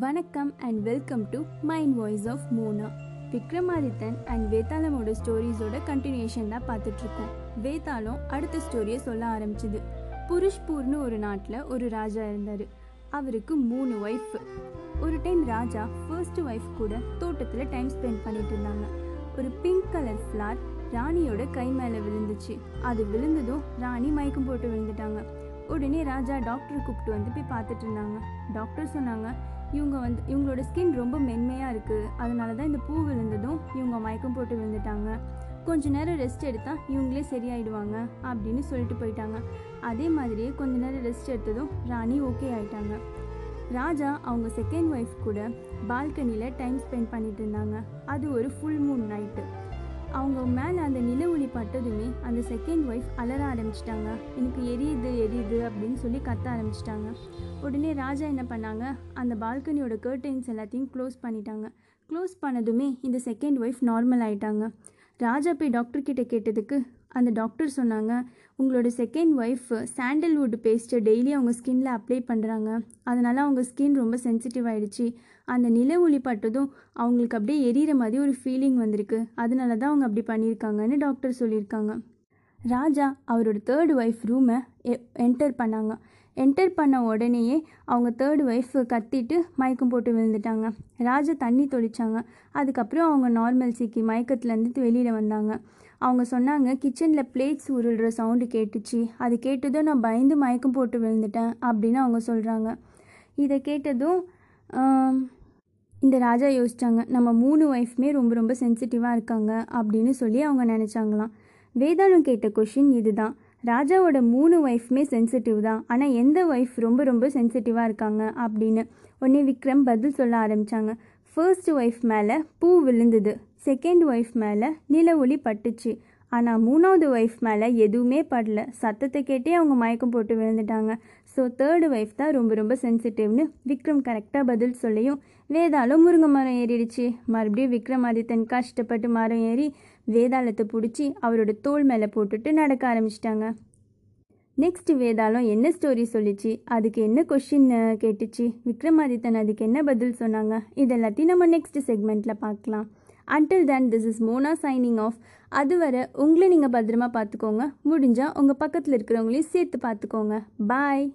வணக்கம் and welcome to mind voice of Mona Vikramadithan and வேதாளமோட ஸ்டோரிஸோட continuation தான் பார்த்துட்ருக்கோம். வேதாளம் அடுத்த ஸ்டோரியை சொல்ல ஆரம்பிச்சுது. புருஷ்பூர்னு ஒரு நாட்டில் ஒரு ராஜா இருந்தார். அவருக்கு மூணு ஒய்ஃப் ஒரு டைம் ராஜா ஃபர்ஸ்ட் ஒய்ஃப் கூட தோட்டத்தில் டைம் ஸ்பெண்ட் பண்ணிட்டு இருந்தாங்க. ஒரு பிங்க் கலர் ஃப்ளார் ராணியோட கை மேலே விழுந்துச்சு. அது விழுந்ததும் ராணி மயக்கம் போட்டு விழுந்துட்டாங்க. உடனே ராஜா டாக்டர் கூப்பிட்டு வந்து போய் பார்த்துட்டு இருந்தாங்க. டாக்டர் சொன்னாங்க இவங்க வந்து இவங்களோட ஸ்கின் ரொம்ப மென்மையாக இருக்குது அதனால தான் இந்த பூ விழுந்ததும் இவங்க மயக்கம் போட்டு விழுந்துட்டாங்க. கொஞ்ச நேரம் ரெஸ்ட் எடுத்தால் இவங்களே சரியாயிடுவாங்க அப்படின்னு சொல்லிட்டு போயிட்டாங்க. அதே மாதிரியே கொஞ்ச நேரம் ரெஸ்ட் எடுத்ததும் ராணி ஓகே ஆயிட்டாங்க. ராஜா அவங்க செகண்ட் ஒய்ஃப் கூட பால்கனியில் டைம் ஸ்பெண்ட் பண்ணிட்டு இருந்தாங்க. அது ஒரு ஃபுல் மூன் நைட்டு அவங்க மேலே அந்த நில அந்த செகண்ட் ஒய்ஃப் அலற ஆரம்பிச்சிட்டாங்க. எனக்கு எரியுது எரியுது அப்படின்னு சொல்லி கத்த ஆரம்பிச்சிட்டாங்க. உடனே ராஜா என்ன பண்ணாங்க? அந்த பால்கனியோட கர்டைன்ஸ் எல்லாத்தையும் க்ளோஸ் பண்ணிட்டாங்க. க்ளோஸ் பண்ணதுமே இந்த செகண்ட் ஒய்ஃப் நார்மல் ஆயிட்டாங்க. ராஜா போய் டாக்டர்கிட்ட கேட்டதுக்கு அந்த டாக்டர் சொன்னாங்க உங்களோட செகண்ட் ஒய்ஃப் சாண்டல்வுட் பேஸ்ட்டை டெய்லி அவங்க ஸ்கின்ல அப்ளை பண்ணுறாங்க அதனால் அவங்க ஸ்கின் ரொம்ப சென்சிட்டிவ் ஆகிடுச்சு அந்த நில ஒளி பட்டதும் அவங்களுக்கு அப்படியே எரியிற மாதிரி ஒரு ஃபீலிங் வந்திருக்கு. அதனால தான் அவங்க அப்படி பண்ணியிருக்காங்கன்னு டாக்டர் சொல்லியிருக்காங்க. ராஜா அவரோட தேர்ட் ஒய்ஃப் ரூமை என்டர் பண்ணாங்க. என்டர் பண்ண உடனேயே அவங்க தேர்ட் ஒய்ஃப் கத்திட்டு மயக்கம் போட்டு விழுந்துட்டாங்க. ராஜா தண்ணி தொளிச்சாங்க. அதுக்கப்புறம் அவங்க நார்மல் சிக்கி மயக்கத்துலேருந்து வெளியில் வந்தாங்க. அவங்க சொன்னாங்க கிச்சனில் பிளேட்ஸ் உருள்ற சவுண்டு கேட்டுச்சு. அது கேட்டதும் நான் பயந்து மயக்கம் போட்டு விழுந்துட்டேன் அப்படின்னு அவங்க சொல்கிறாங்க இதை கேட்டதும் இந்த ராஜா யோசிச்சாங்க நம்ம மூணு ஒய்ஃப்மே ரொம்ப ரொம்ப சென்சிட்டிவாக இருக்காங்க அப்படின்னு சொல்லி அவங்க நினச்சாங்களாம். வேதாளம் கேட்ட கொஷின் இதுதான். ராஜாவோட மூணு ஒய்ஃப்மே சென்சிட்டிவ் தான். ஆனால் எந்த ஒய்ஃப் ரொம்ப ரொம்ப சென்சிட்டிவாக இருக்காங்க அப்படின்னு உடனே விக்ரம் பதில் சொல்ல ஆரம்பித்தாங்க ஃபர்ஸ்ட் ஒய்ஃப் மேலே பூ விழுந்தது. செகண்ட் ஒய்ஃப் மேலே நில ஒளி பட்டுச்சு. ஆனால் மூணாவது ஒய்ஃப் மேலே எதுவுமே படல. சத்தத்தை கேட்டே அவங்க மயக்கம் போட்டு விழுந்துட்டாங்க. ஸோ தேர்டு ஒய்ஃப் தான் ரொம்ப ரொம்ப சென்சிட்டிவ்னு விக்ரம் கரெக்டாக பதில் சொல்லியும் வேதாலும் முருங்கை மரம் ஏறிடுச்சு. மறுபடியும் விக்ரமாதித்தன் கஷ்டப்பட்டு மரம் ஏறி வேதாளத்தை பிடிச்சி அவரோட தோல் மேலே போட்டுட்டு நடக்க ஆரம்பிச்சிட்டாங்க. நெக்ஸ்ட் வேதாளம் என்ன ஸ்டோரி சொல்லிச்சு? அதுக்கு என்ன கொஷின் கேட்டுச்சு? விக்ரமாதித்தன் அதுக்கு என்ன பதில் சொன்னாங்க? இது எல்லாத்தையும் நம்ம நெக்ஸ்ட் செக்மெண்ட்டில் பார்க்கலாம். Until then this is Mona signing off அதுவரை உங்களை நீங்கள் பத்திரமா பார்த்துக்கோங்க. முடிஞ்சால் உங்கள் பக்கத்தில் இருக்கிறவங்களையும் சேர்த்து பார்த்துக்கோங்க. பாய்